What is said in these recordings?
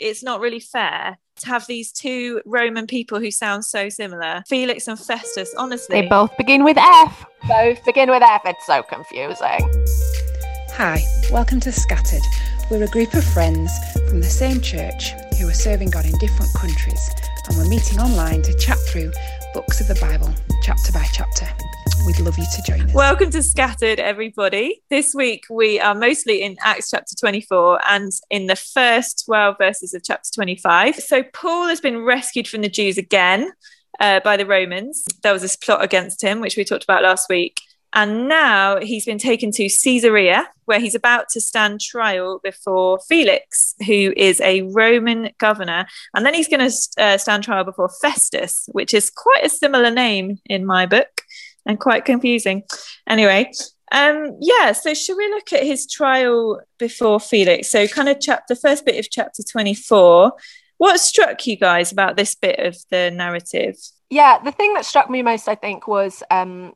it's not really fair to have these two Roman people who sound so similar, Felix and Festus. Honestly, They both begin with F. Both begin with F. It's so confusing. Hi, welcome to Scattered. We're a group of friends from the same church who are serving God in different countries, and we're meeting online to chat through books of the Bible, chapter by chapter. We'd love you to join us. Welcome to Scattered, everybody. This week we are mostly in Acts chapter 24 and in the first 12 verses of chapter 25. So, Paul has been rescued from the Jews again uh, by the Romans. There was this plot against him, which we talked about last week. And now he's been taken to Caesarea, where he's about to stand trial before Felix, who is a Roman governor. And then he's going to uh, stand trial before Festus, which is quite a similar name in my book and quite confusing. Anyway, um, yeah, so should we look at his trial before Felix? So, kind of chapter, the first bit of chapter 24. What struck you guys about this bit of the narrative? Yeah, the thing that struck me most, I think, was um,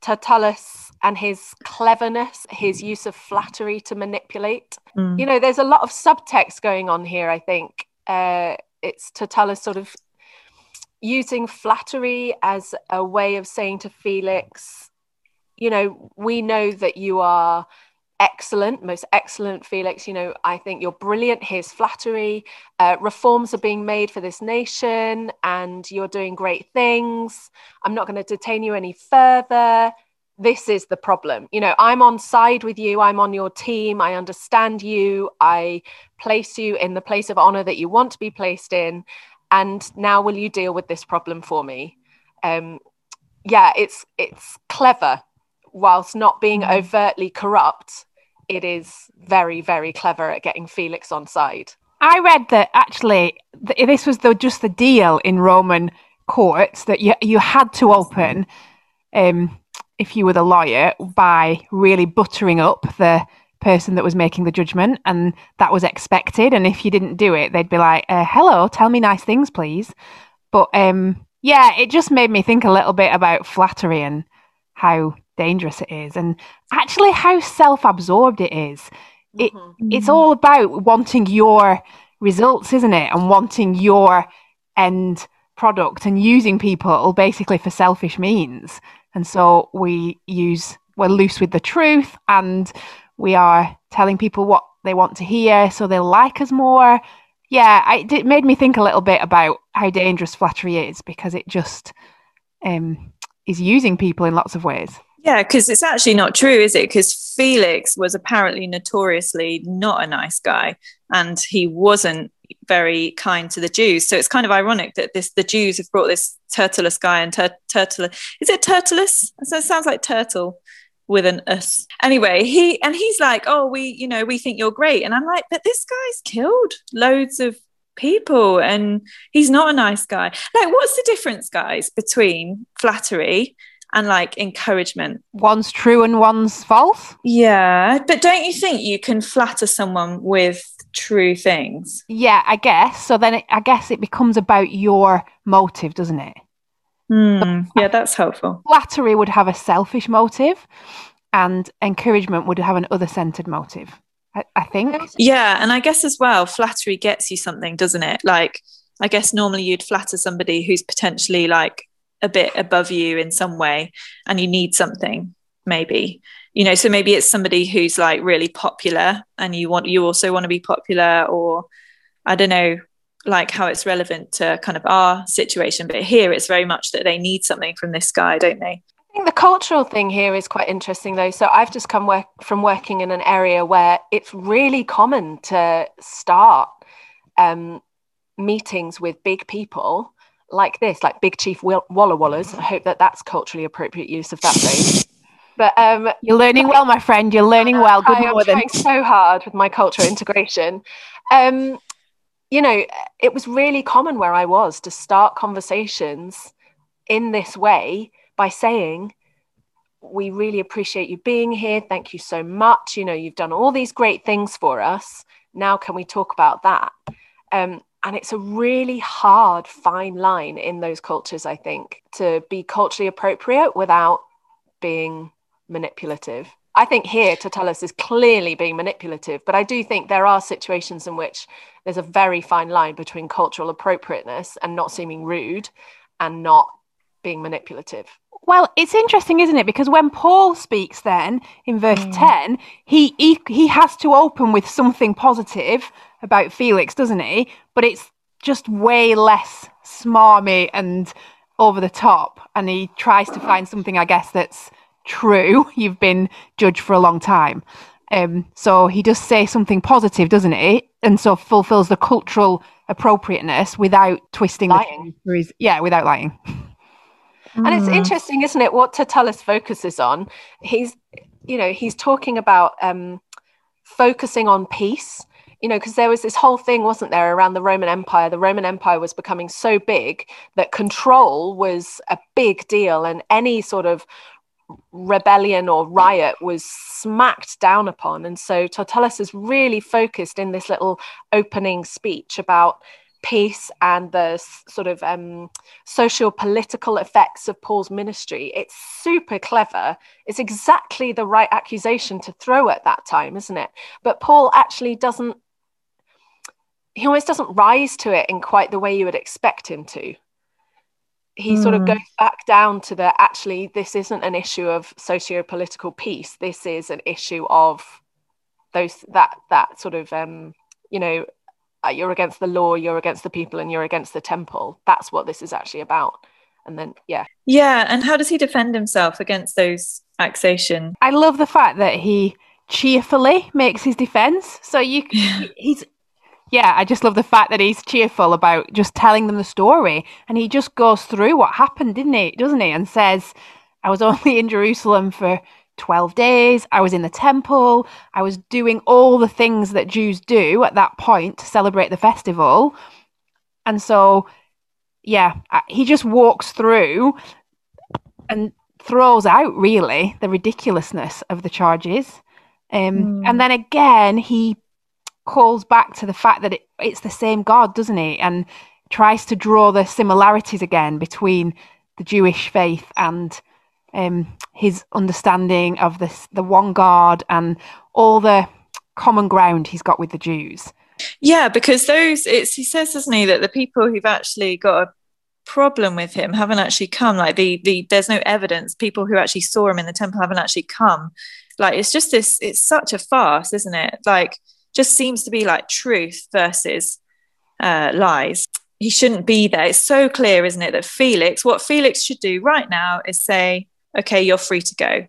Tertullus and his cleverness, his use of flattery to manipulate. Mm. You know, there's a lot of subtext going on here, I think. Uh, it's Tertullus sort of using flattery as a way of saying to Felix, you know, we know that you are excellent, most excellent, Felix. You know, I think you're brilliant. Here's flattery. Uh, reforms are being made for this nation, and you're doing great things. I'm not going to detain you any further. This is the problem. You know, I'm on side with you. I'm on your team. I understand you. I place you in the place of honor that you want to be placed in. And now, will you deal with this problem for me? Um, yeah, it's it's clever, whilst not being overtly corrupt it is very, very clever at getting Felix on side. I read that actually this was the, just the deal in Roman courts that you you had to open, um, if you were the lawyer, by really buttering up the person that was making the judgment, and that was expected. And if you didn't do it, they'd be like, uh, "Hello, tell me nice things, please." But um, yeah, it just made me think a little bit about flattery and how dangerous it is and actually how self-absorbed it is it, Mm-hmm. it's all about wanting your results isn't it and wanting your end product and using people basically for selfish means and so we use we're loose with the truth and we are telling people what they want to hear so they'll like us more yeah I, it made me think a little bit about how dangerous flattery is because it just um, is using people in lots of ways Yeah, because it's actually not true, is it? Because Felix was apparently notoriously not a nice guy, and he wasn't very kind to the Jews. So it's kind of ironic that this the Jews have brought this Tertullus guy and tur-. Is it Tertullus? So it sounds like turtle with an us. Anyway, he and he's like, oh, we, you know, we think you're great, and I'm like, but this guy's killed loads of people, and he's not a nice guy. Like, what's the difference, guys, between flattery? And like encouragement, one's true and one's false yeah, but don't you think you can flatter someone with true things? Yeah, I guess. So then it, I guess it becomes about your motive, doesn't it? Hmm. Yeah, that's helpful. Flattery would have a selfish motive, and encouragement would have an other centered motive. I, I think. Yeah, and I guess as well, flattery gets you something, doesn't it? Like, I guess normally you'd flatter somebody who's potentially like a bit above you in some way, and you need something, maybe. You know, so maybe it's somebody who's like really popular, and you want you also want to be popular, or I don't know, like how it's relevant to kind of our situation. But here, it's very much that they need something from this guy, don't they? I think the cultural thing here is quite interesting, though. So I've just come work from working in an area where it's really common to start um, meetings with big people like this, like Big Chief Walla Wallers. I hope that that's culturally appropriate use of that phrase. But um, You're learning well, my friend. You're learning well. Good I am northern. trying so hard with my culture integration. Um, you know, it was really common where I was to start conversations in this way by saying, We really appreciate you being here. Thank you so much. You know, you've done all these great things for us. Now, can we talk about that? Um, and it's a really hard, fine line in those cultures, I think, to be culturally appropriate without being manipulative. I think here Tertullus is clearly being manipulative, but I do think there are situations in which there's a very fine line between cultural appropriateness and not seeming rude and not being manipulative. Well, it's interesting, isn't it? Because when Paul speaks then in verse mm. 10, he, he he has to open with something positive about Felix, doesn't he? But it's just way less smarmy and over the top. And he tries to find something, I guess, that's true. You've been judged for a long time. Um, so he does say something positive, doesn't he? And so fulfills the cultural appropriateness without twisting lying. the yeah, without lying. And it's interesting, isn't it? What Tertullus focuses on. He's, you know, he's talking about um, focusing on peace. You know, because there was this whole thing, wasn't there, around the Roman Empire? The Roman Empire was becoming so big that control was a big deal, and any sort of rebellion or riot was smacked down upon. And so Tertullus is really focused in this little opening speech about peace and the sort of um, social political effects of Paul's ministry. It's super clever. It's exactly the right accusation to throw at that time, isn't it? But Paul actually doesn't, he almost doesn't rise to it in quite the way you would expect him to he mm. sort of hmm. goes back down to the actually this isn't an issue of socio-political peace. This is an issue of those that that sort of um you know uh, you're against the law you're against the people and you're against the temple. That's what this is actually about. And then yeah. Yeah and how does he defend himself against those accusations i love the fact that he cheerfully makes his defense. So you he's yeah, I just love the fact that he's cheerful about just telling them the story. And he just goes through what happened, didn't he? Doesn't he? And says, I was only in Jerusalem for 12 days. I was in the temple. I was doing all the things that Jews do at that point to celebrate the festival. And so, yeah, he just walks through and throws out really the ridiculousness of the charges. Um, mm. And then again, he calls back to the fact that it, it's the same God, doesn't he? And tries to draw the similarities again between the Jewish faith and um, his understanding of this, the one God and all the common ground he's got with the Jews. Yeah, because those, it's, he says, doesn't he, that the people who've actually got a problem with him haven't actually come. Like the the there's no evidence. People who actually saw him in the temple haven't actually come. Like it's just this. It's such a farce, isn't it? Like just seems to be like truth versus uh, lies. He shouldn't be there. It's so clear, isn't it, that Felix, what Felix should do right now is say, okay, you're free to go.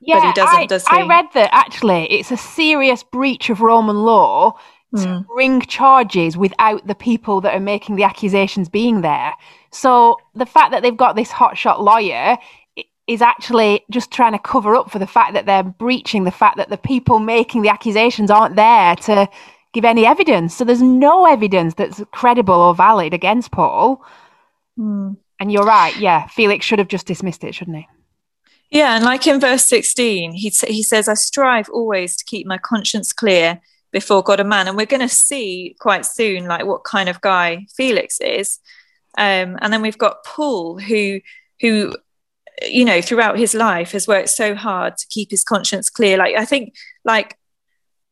Yeah, but he doesn't, I, does he? I read that actually it's a serious breach of Roman law to mm. bring charges without the people that are making the accusations being there. So the fact that they've got this hotshot lawyer is actually just trying to cover up for the fact that they're breaching the fact that the people making the accusations aren't there to give any evidence. So there's no evidence that's credible or valid against Paul. Mm. And you're right. Yeah, Felix should have just dismissed it, shouldn't he? Yeah, and like in verse 16, he, he says, I strive always to keep my conscience clear before God and man. And we're going to see quite soon, like what kind of guy Felix is. Um, and then we've got Paul, who who you know throughout his life has worked so hard to keep his conscience clear. Like i think like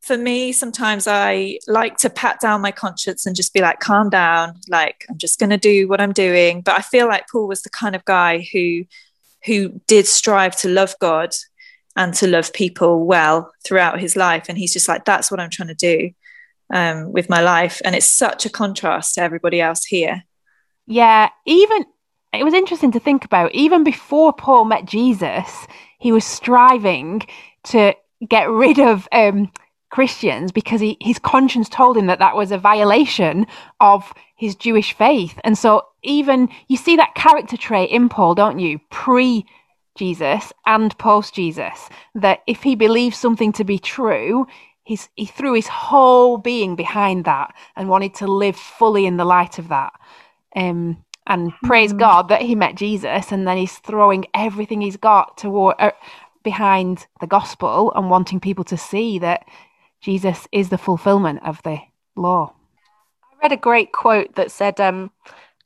for me sometimes i like to pat down my conscience and just be like calm down. Like i'm just going to do what i'm doing. But i feel like paul was the kind of guy who who did strive to love god and to love people well throughout his life. And he's just like that's what i'm trying to do um, with my life. And it's such a contrast to everybody else here. Yeah even it was interesting to think about. Even before Paul met Jesus, he was striving to get rid of um, Christians because he, his conscience told him that that was a violation of his Jewish faith. And so, even you see that character trait in Paul, don't you? Pre Jesus and post Jesus, that if he believes something to be true, he's, he threw his whole being behind that and wanted to live fully in the light of that. Um, and praise mm. God that he met Jesus, and then he's throwing everything he's got toward uh, behind the gospel and wanting people to see that Jesus is the fulfillment of the law. I read a great quote that said, um,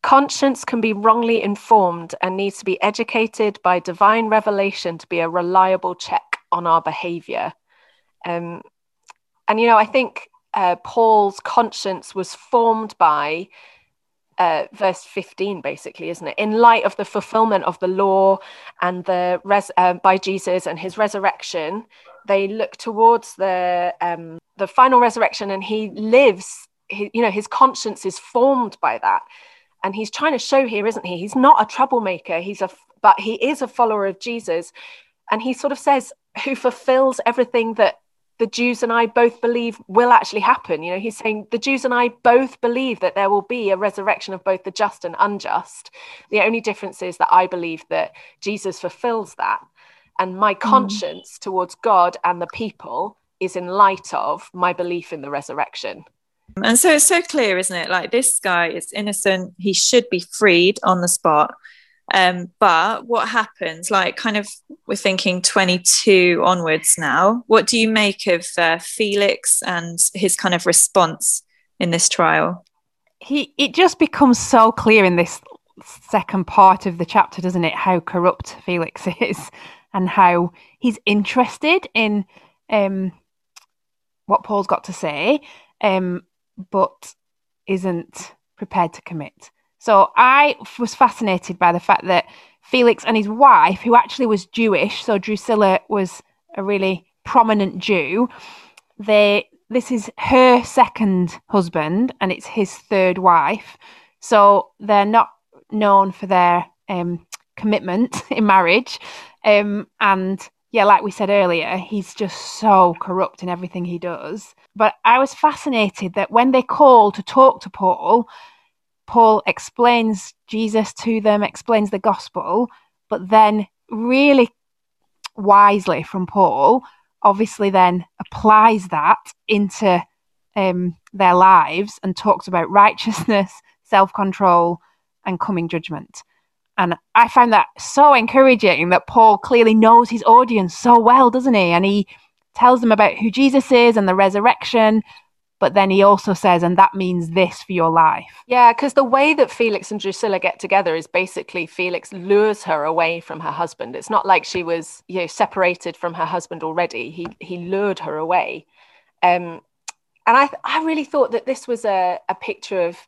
"Conscience can be wrongly informed and needs to be educated by divine revelation to be a reliable check." on our behavior. Um, and, you know, I think uh, Paul's conscience was formed by uh, verse 15 basically isn't it? In light of the fulfillment of the law and the res- uh, by jesus and his resurrection they look towards the um, the final resurrection and he lives he, you know his conscience is formed by that. And he's trying to show here isn't he? He's not a troublemaker. He's a but he is a follower of jesus. And he sort of says who fulfills everything that the Jews and I both believe will actually happen. You know, he's saying the Jews and I both believe that there will be a resurrection of both the just and unjust. The only difference is that I believe that Jesus fulfills that. And my mm. conscience towards God and the people is in light of my belief in the resurrection. And so it's so clear, isn't it? Like this guy is innocent. He should be freed on the spot. Um, but what happens, like, kind of, we're thinking 22 onwards now. What do you make of uh, Felix and his kind of response in this trial? He, it just becomes so clear in this second part of the chapter, doesn't it? How corrupt Felix is and how he's interested in um, what Paul's got to say, um, but isn't prepared to commit. So I was fascinated by the fact that Felix and his wife, who actually was Jewish, so Drusilla was a really prominent Jew, they this is her second husband and it's his third wife. So they're not known for their um, commitment in marriage. Um, and yeah, like we said earlier, he's just so corrupt in everything he does. But I was fascinated that when they call to talk to Paul, Paul explains Jesus to them, explains the gospel, but then really wisely from Paul, obviously then applies that into um, their lives and talks about righteousness, self control, and coming judgment. And I find that so encouraging that Paul clearly knows his audience so well, doesn't he? And he tells them about who Jesus is and the resurrection, but then he also says, and that means this for your life. Yeah, because the way that Felix and Drusilla get together is basically Felix lures her away from her husband. It's not like she was, you know, separated from her husband already. He he lured her away. Um, and I I really thought that this was a, a picture of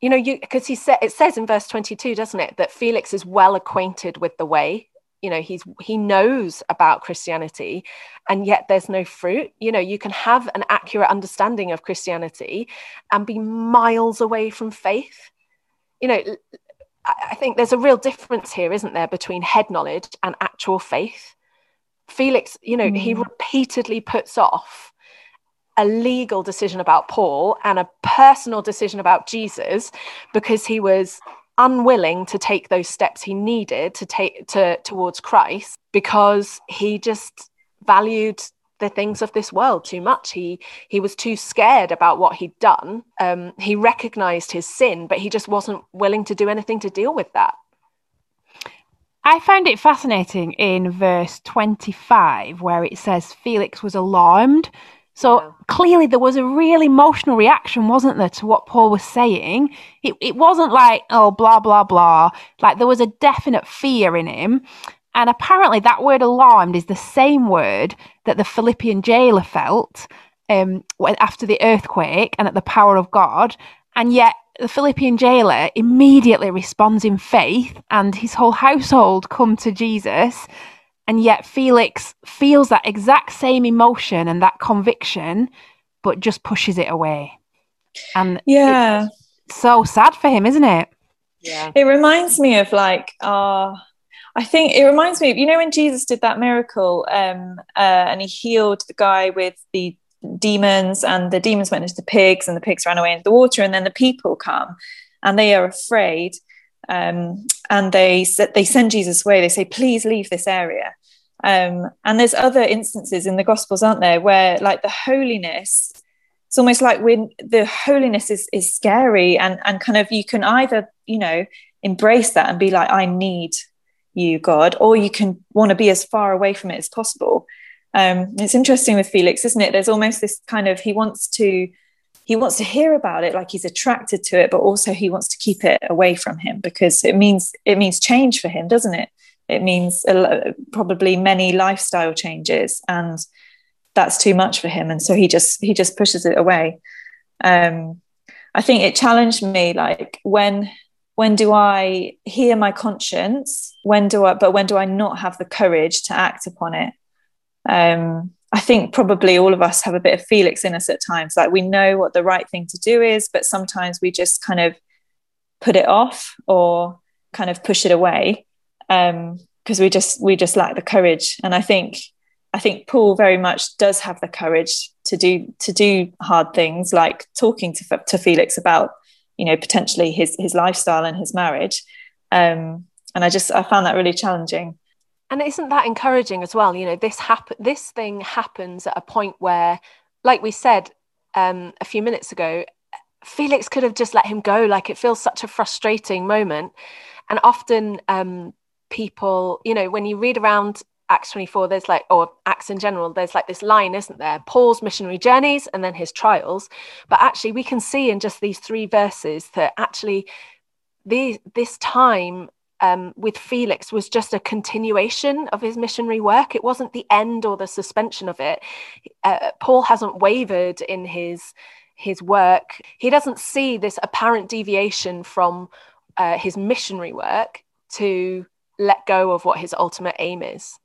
you know you because he said it says in verse 22 doesn't it that felix is well acquainted with the way you know he's he knows about christianity and yet there's no fruit. You know you can have an accurate understanding of christianity and be miles away from faith. You know i think there's a real difference here isn't there between head knowledge and actual faith? Felix you know mm. he repeatedly puts off a legal decision about paul and a personal decision about jesus because he was unwilling to take those steps he needed to take to towards Christ because he just valued the things of this world too much. He he was too scared about what he'd done. Um, he recognized his sin, but he just wasn't willing to do anything to deal with that. I found it fascinating in verse 25 where it says Felix was alarmed so yeah. clearly there was a real emotional reaction, wasn't there, to what Paul was saying? It, it wasn't like, oh, blah, blah, blah. Like there was a definite fear in him. And apparently that word alarmed is the same word that the Philippian jailer felt um, after the earthquake and at the power of God. And yet the Philippian jailer immediately responds in faith and his whole household come to Jesus and yet Felix feels that exact same emotion and that conviction, but just pushes it away. And yeah, so sad for him, isn't it? Yeah. It reminds me of like, uh, I think it reminds me of, you know, when Jesus did that miracle um, uh, and he healed the guy with the demons and the demons went into the pigs and the pigs ran away into the water and then the people come and they are afraid um, and they they send Jesus away. They say, "Please leave this area." Um, and there's other instances in the Gospels, aren't there, where like the holiness, it's almost like when the holiness is is scary, and and kind of you can either you know embrace that and be like, "I need you, God," or you can want to be as far away from it as possible. Um, it's interesting with Felix, isn't it? There's almost this kind of he wants to he wants to hear about it like he's attracted to it but also he wants to keep it away from him because it means it means change for him doesn't it? It means probably many lifestyle changes and that's too much for him. And so he just he just pushes it away. Um, i think it challenged me like when when do i hear my conscience? When do i but when do i not have the courage to act upon it? Um, i think probably all of us have a bit of felix in us at times like we know what the right thing to do is but sometimes we just kind of put it off or kind of push it away because um, we just we just lack the courage. And i think i think paul very much does have the courage to do to do hard things like talking to, to felix about you know potentially his his lifestyle and his marriage. Um, and i just i found that really challenging and isn't that encouraging as well you know this happen this thing happens at a point where like we said um, a few minutes ago felix could have just let him go like it feels such a frustrating moment and often um, people, you know, when you read around Acts 24, there's like, or Acts in general, there's like this line, isn't there? Paul's missionary journeys and then his trials. But actually, we can see in just these three verses that actually the, this time um, with Felix was just a continuation of his missionary work. It wasn't the end or the suspension of it. Uh, Paul hasn't wavered in his his work. He doesn't see this apparent deviation from uh, his missionary work to let go of what his ultimate aim is.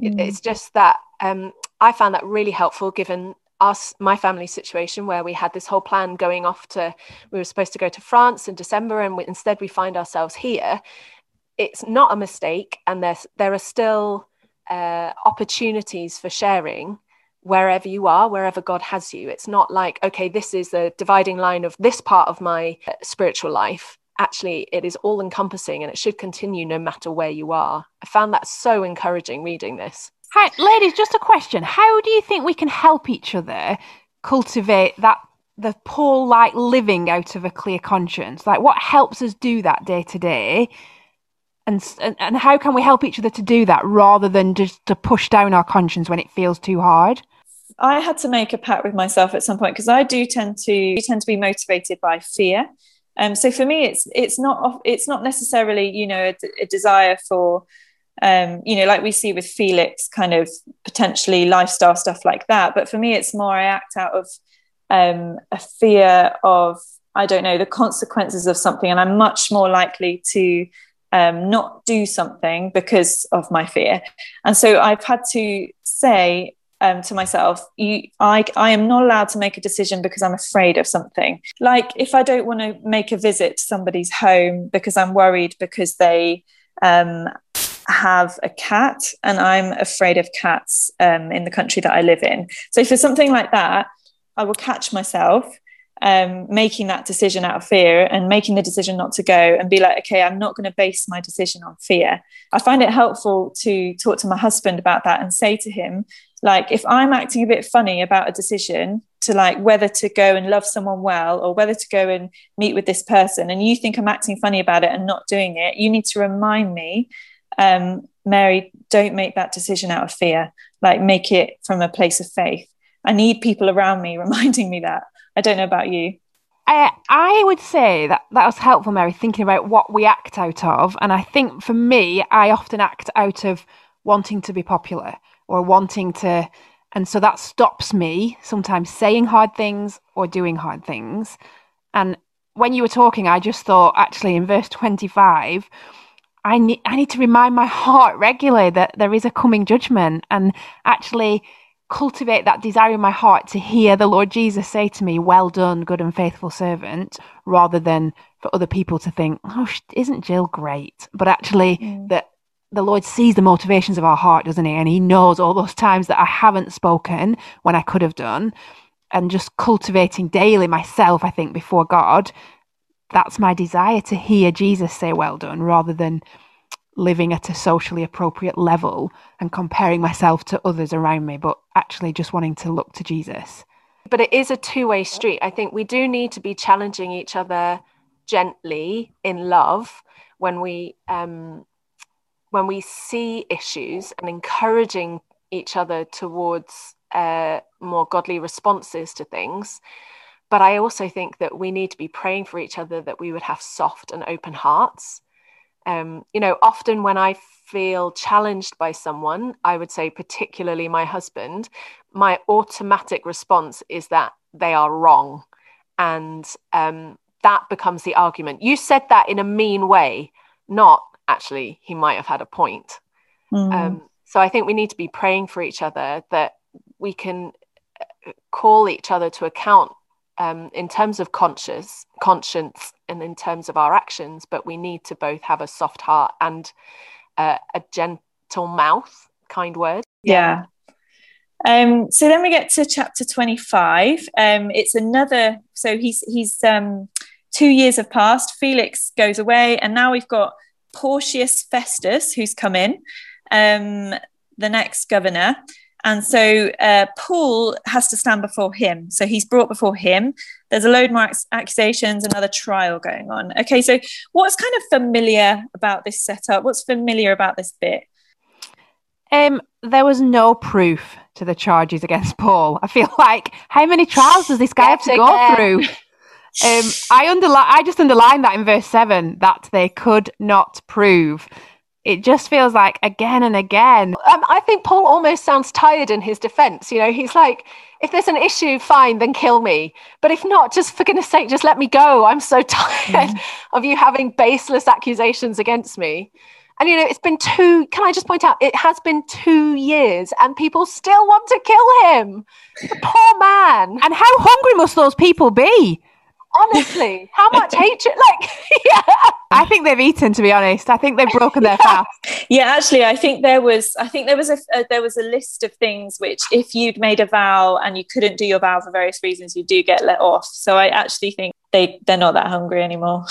Mm. It's just that um, I found that really helpful given us, my family situation, where we had this whole plan going off to, we were supposed to go to France in December, and we, instead we find ourselves here. It's not a mistake, and there's there are still uh, opportunities for sharing wherever you are, wherever God has you. It's not like, okay, this is the dividing line of this part of my uh, spiritual life actually it is all encompassing and it should continue no matter where you are. I found that so encouraging reading this. Hi, ladies, just a question. How do you think we can help each other cultivate that the Paul like living out of a clear conscience? Like what helps us do that day to day? And, and how can we help each other to do that rather than just to push down our conscience when it feels too hard? I had to make a pact with myself at some point because I do tend to tend to be motivated by fear. Um, so for me, it's it's not it's not necessarily you know a, a desire for um, you know like we see with Felix, kind of potentially lifestyle stuff like that. But for me, it's more I act out of um, a fear of I don't know the consequences of something, and I'm much more likely to um, not do something because of my fear. And so I've had to say, um, to myself, you, I, I am not allowed to make a decision because I'm afraid of something. Like if I don't want to make a visit to somebody's home because I'm worried because they um, have a cat and I'm afraid of cats um, in the country that I live in. So for something like that, I will catch myself um, making that decision out of fear and making the decision not to go and be like, okay, I'm not going to base my decision on fear. I find it helpful to talk to my husband about that and say to him, like, if I'm acting a bit funny about a decision to like whether to go and love someone well or whether to go and meet with this person, and you think I'm acting funny about it and not doing it, you need to remind me, um, Mary, don't make that decision out of fear. Like, make it from a place of faith. I need people around me reminding me that. I don't know about you. I, I would say that that was helpful, Mary, thinking about what we act out of. And I think for me, I often act out of wanting to be popular or wanting to. And so that stops me sometimes saying hard things or doing hard things. And when you were talking, I just thought actually in verse 25, I need, I need to remind my heart regularly that there is a coming judgment and actually cultivate that desire in my heart to hear the Lord Jesus say to me, Well done, good and faithful servant, rather than for other people to think, Oh, isn't Jill great? But actually, mm. that the Lord sees the motivations of our heart, doesn't He? And He knows all those times that I haven't spoken when I could have done. And just cultivating daily myself, I think, before God, that's my desire to hear Jesus say, Well done, rather than living at a socially appropriate level and comparing myself to others around me, but actually just wanting to look to Jesus. But it is a two way street. I think we do need to be challenging each other gently in love when we um, when we see issues and encouraging each other towards uh, more godly responses to things. But I also think that we need to be praying for each other that we would have soft and open hearts Um, you know, often when I feel challenged by someone, I would say, particularly my husband, my automatic response is that they are wrong. And um, that becomes the argument. You said that in a mean way, not actually, he might have had a point. Mm. Um, so I think we need to be praying for each other that we can uh, call each other to account um, in terms of conscious conscience and in terms of our actions, but we need to both have a soft heart and uh, a gentle mouth, kind word. Yeah. Um, so then we get to chapter 25. Um, it's another, so he's, he's, um, two years have passed. Felix goes away, and now we've got Porcius Festus who's come in, um, the next governor. And so uh, Paul has to stand before him. So he's brought before him. There's a load more accusations, another trial going on. Okay, so what's kind of familiar about this setup? What's familiar about this bit? Um, there was no proof to the charges against Paul. I feel like how many trials does this guy have to go through? Um, I underline. I just underlined that in verse seven that they could not prove. It just feels like again and again. Um, I think Paul almost sounds tired in his defense. You know, he's like, if there's an issue, fine, then kill me. But if not, just for goodness sake, just let me go. I'm so tired mm. of you having baseless accusations against me. And you know, it's been two, can I just point out, it has been two years and people still want to kill him. The poor man. And how hungry must those people be? Honestly, how much hatred? Like, yeah. I think they've eaten. To be honest, I think they've broken their fast. Yeah, actually, I think there was. I think there was a, a, there was a list of things which, if you'd made a vow and you couldn't do your vow for various reasons, you do get let off. So I actually think they they're not that hungry anymore.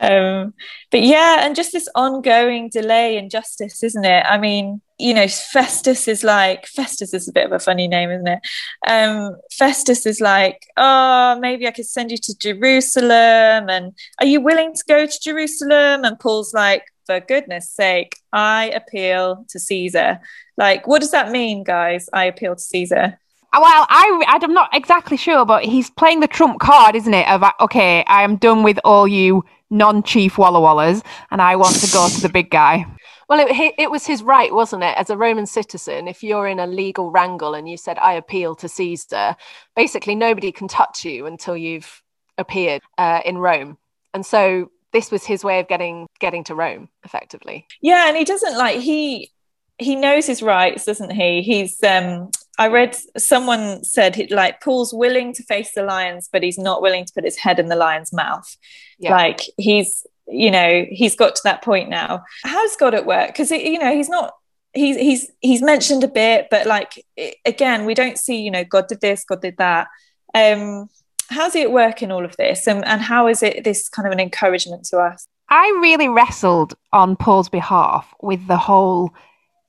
Um, but yeah, and just this ongoing delay in justice, isn't it? I mean, you know, Festus is like Festus is a bit of a funny name, isn't it? Um, Festus is like, oh, maybe I could send you to Jerusalem, and are you willing to go to Jerusalem? And Paul's like, for goodness sake, I appeal to Caesar. Like, what does that mean, guys? I appeal to Caesar. Well, I, I'm not exactly sure, but he's playing the trump card, isn't it? Of okay, I am done with all you non-chief Walla Wallas, and I want to go to the big guy. Well, it, it was his right, wasn't it? As a Roman citizen, if you're in a legal wrangle and you said, I appeal to Caesar, basically nobody can touch you until you've appeared uh, in Rome. And so this was his way of getting getting to Rome effectively. Yeah, and he doesn't like he he knows his rights, doesn't he? He's um I read someone said he, like Paul's willing to face the lions, but he's not willing to put his head in the lion's mouth. Yeah. Like he's, you know, he's got to that point now. How's God at work? Because you know he's not. He's he's he's mentioned a bit, but like again, we don't see. You know, God did this, God did that. Um, how's he at work in all of this, and and how is it this kind of an encouragement to us? I really wrestled on Paul's behalf with the whole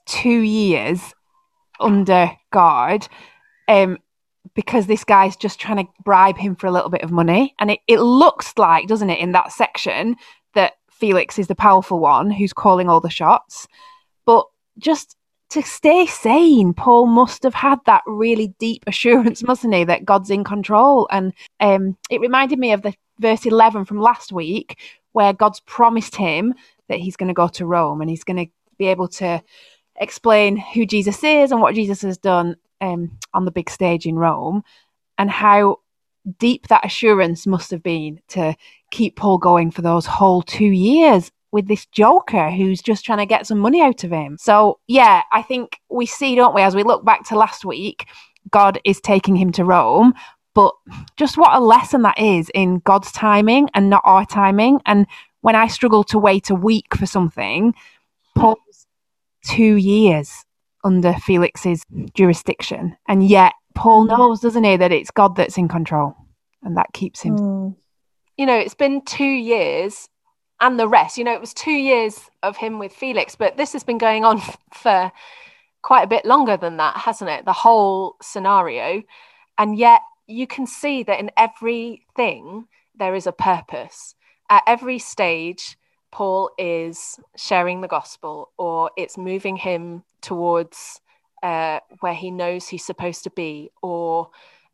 two years under guard um, because this guy's just trying to bribe him for a little bit of money. And it, it looks like, doesn't it, in that section, that Felix is the powerful one who's calling all the shots. But just to stay sane, Paul must have had that really deep assurance, mustn't he, that God's in control. And um, it reminded me of the verse 11 from last week, where God's promised him that he's going to go to Rome and he's going to be able to explain who Jesus is and what Jesus has done um, on the big stage in Rome, and how deep that assurance must have been to keep Paul going for those whole two years with this joker who's just trying to get some money out of him. So, yeah, I think we see, don't we, as we look back to last week, God is taking him to Rome. But just what a lesson that is in God's timing and not our timing. And when I struggle to wait a week for something, Paul two years under Felix's jurisdiction. And yet, Paul knows, doesn't he, that it's God that's in control and that keeps him. Mm. You know, it's been two years and the rest. You know, it was two years of him with Felix, but this has been going on for quite a bit longer than that, hasn't it? The whole scenario. And yet, you can see that in everything, there is a purpose. At every stage, Paul is sharing the gospel or it's moving him towards uh, where he knows he's supposed to be or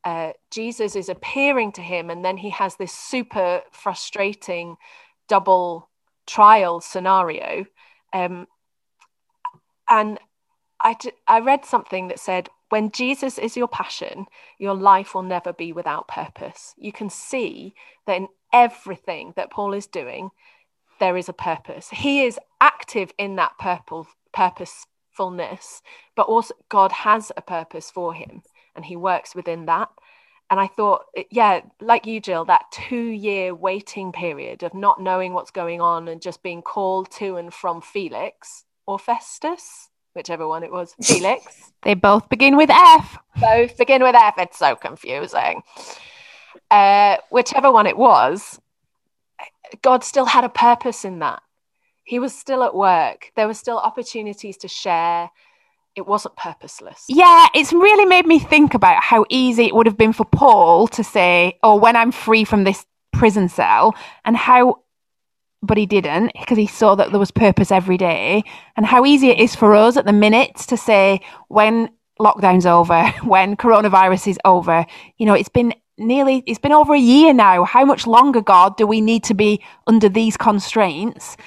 uh, Jesus is appearing to him, and then he has this super frustrating double trial scenario. Um, and I, I read something that said, when Jesus is your passion, your life will never be without purpose. You can see that in everything that Paul is doing, there is a purpose. He is active in that purple, purposefulness, but also God has a purpose for him and he works within that. And I thought, yeah, like you, Jill, that two year waiting period of not knowing what's going on and just being called to and from Felix or Festus, whichever one it was, Felix. they both begin with F. Both begin with F. It's so confusing. Uh, whichever one it was, God still had a purpose in that. He was still at work. There were still opportunities to share it wasn't purposeless. Yeah, it's really made me think about how easy it would have been for Paul to say, "Oh, when I'm free from this prison cell," and how but he didn't because he saw that there was purpose every day and how easy it is for us at the minute to say when lockdown's over when coronavirus is over you know it's been nearly it's been over a year now how much longer god do we need to be under these constraints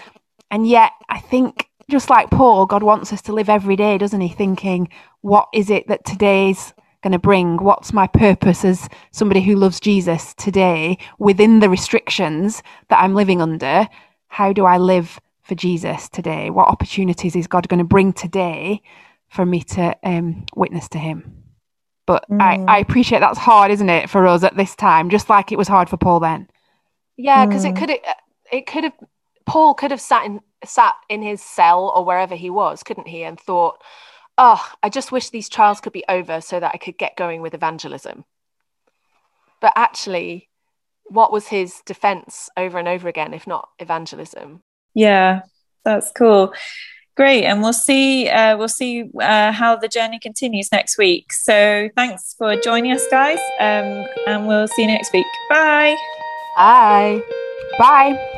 and yet i think just like Paul, God wants us to live every day, doesn't he? Thinking, what is it that today's going to bring? What's my purpose as somebody who loves Jesus today within the restrictions that I'm living under? How do I live for Jesus today? What opportunities is God going to bring today for me to um, witness to Him? But mm. I, I appreciate that's hard, isn't it, for us at this time, just like it was hard for Paul then. Yeah, because mm. it could it could have Paul could have sat in sat in his cell or wherever he was, couldn't he, and thought, oh, I just wish these trials could be over so that I could get going with evangelism. But actually, what was his defense over and over again, if not evangelism? Yeah, that's cool. Great, and we'll see. Uh, we'll see uh, how the journey continues next week. So, thanks for joining us, guys, um, and we'll see you next week. Bye. Bye. Bye.